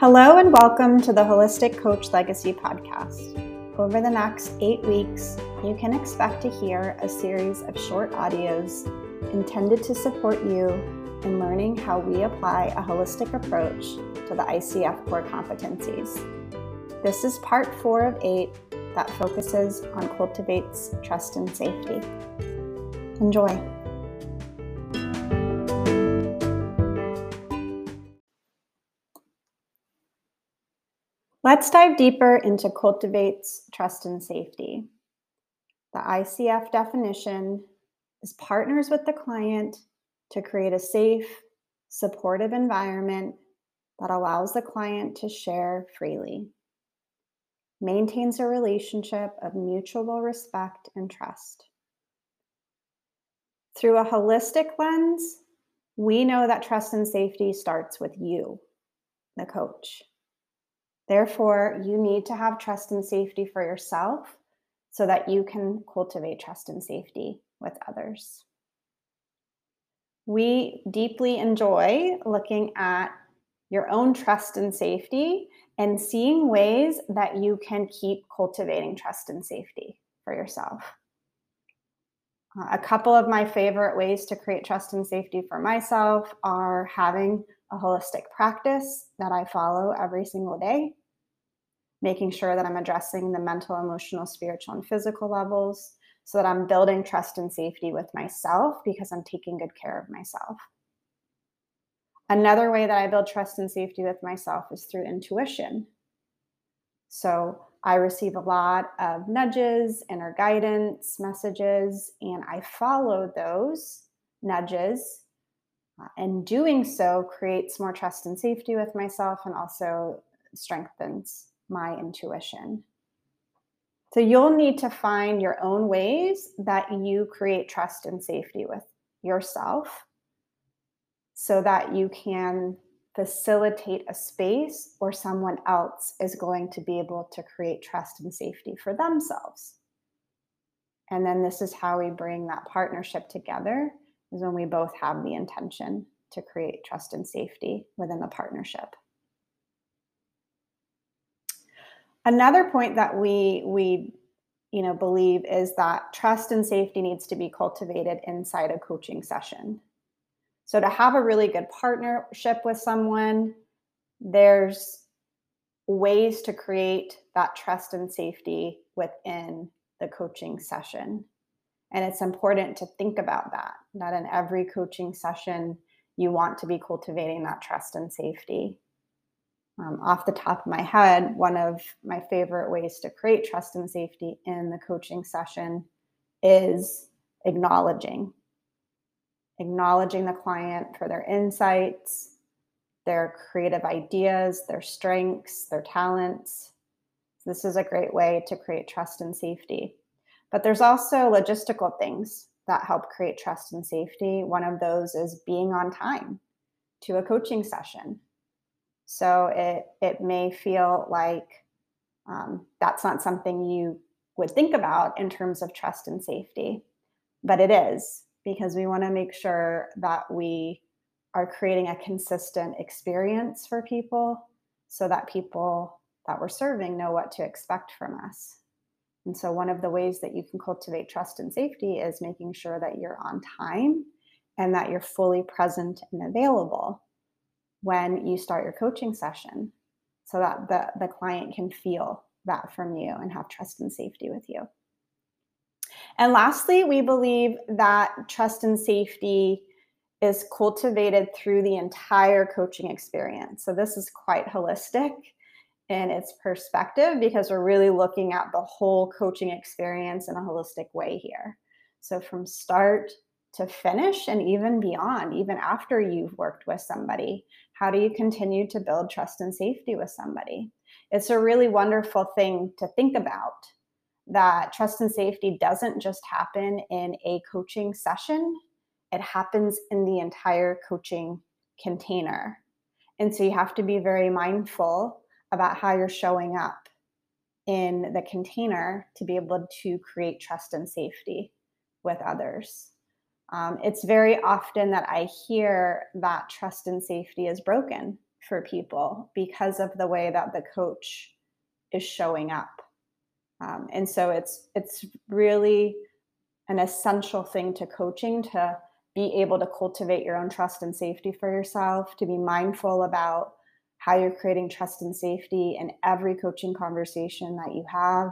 Hello, and welcome to the Holistic Coach Legacy Podcast. Over the next eight weeks, you can expect to hear a series of short audios intended to support you in learning how we apply a holistic approach to the ICF core competencies. This is part four of eight that focuses on cultivates trust and safety. Enjoy. Let's dive deeper into cultivates trust and safety. The ICF definition is partners with the client to create a safe, supportive environment that allows the client to share freely, maintains a relationship of mutual respect and trust. Through a holistic lens, we know that trust and safety starts with you, the coach. Therefore, you need to have trust and safety for yourself so that you can cultivate trust and safety with others. We deeply enjoy looking at your own trust and safety and seeing ways that you can keep cultivating trust and safety for yourself. A couple of my favorite ways to create trust and safety for myself are having a holistic practice that I follow every single day, making sure that I'm addressing the mental, emotional, spiritual, and physical levels so that I'm building trust and safety with myself because I'm taking good care of myself. Another way that I build trust and safety with myself is through intuition. So I receive a lot of nudges, inner guidance messages, and I follow those nudges uh, and doing so creates more trust and safety with myself and also strengthens my intuition. So you'll need to find your own ways that you create trust and safety with yourself so that you can facilitate a space or someone else is going to be able to create trust and safety for themselves. And then this is how we bring that partnership together is when we both have the intention to create trust and safety within the partnership. Another point that we we you know believe is that trust and safety needs to be cultivated inside a coaching session. So to have a really good partnership with someone, there's ways to create that trust and safety within the coaching session. And it's important to think about that, that in every coaching session, you want to be cultivating that trust and safety. Um, off the top of my head, one of my favorite ways to create trust and safety in the coaching session is acknowledging acknowledging the client for their insights, their creative ideas, their strengths, their talents. This is a great way to create trust and safety. But there's also logistical things that help create trust and safety. One of those is being on time to a coaching session. So it it may feel like um, that's not something you would think about in terms of trust and safety, but it is because we want to make sure that we are creating a consistent experience for people so that people that we're serving know what to expect from us. And so, one of the ways that you can cultivate trust and safety is making sure that you're on time and that you're fully present and available when you start your coaching session so that the, the client can feel that from you and have trust and safety with you. And lastly, we believe that trust and safety is cultivated through the entire coaching experience. So this is quite holistic in its perspective because we're really looking at the whole coaching experience in a holistic way here. So from start to finish and even beyond, even after you've worked with somebody, how do you continue to build trust and safety with somebody? It's a really wonderful thing to think about that trust and safety doesn't just happen in a coaching session, it happens in the entire coaching container. And so you have to be very mindful about how you're showing up in the container to be able to create trust and safety with others. Um, it's very often that I hear that trust and safety is broken for people because of the way that the coach is showing up. Um, and so it's it's really an essential thing to coaching to be able to cultivate your own trust and safety for yourself, to be mindful about how you're creating trust and safety in every coaching conversation that you have,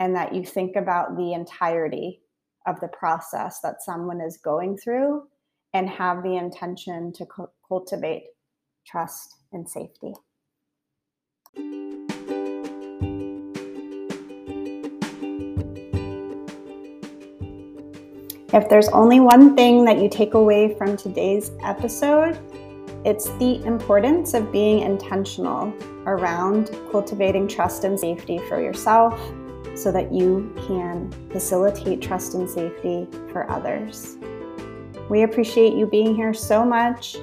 and that you think about the entirety of the process that someone is going through and have the intention to cu- cultivate trust and safety. If there's only one thing that you take away from today's episode, it's the importance of being intentional around cultivating trust and safety for yourself so that you can facilitate trust and safety for others. We appreciate you being here so much.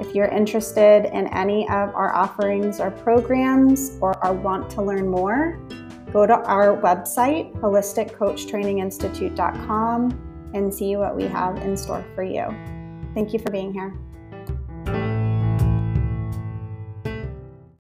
If you're interested in any of our offerings or programs or want to learn more, go to our website, holisticcoachtraininginstitute.com and see what we have in store for you. Thank you for being here.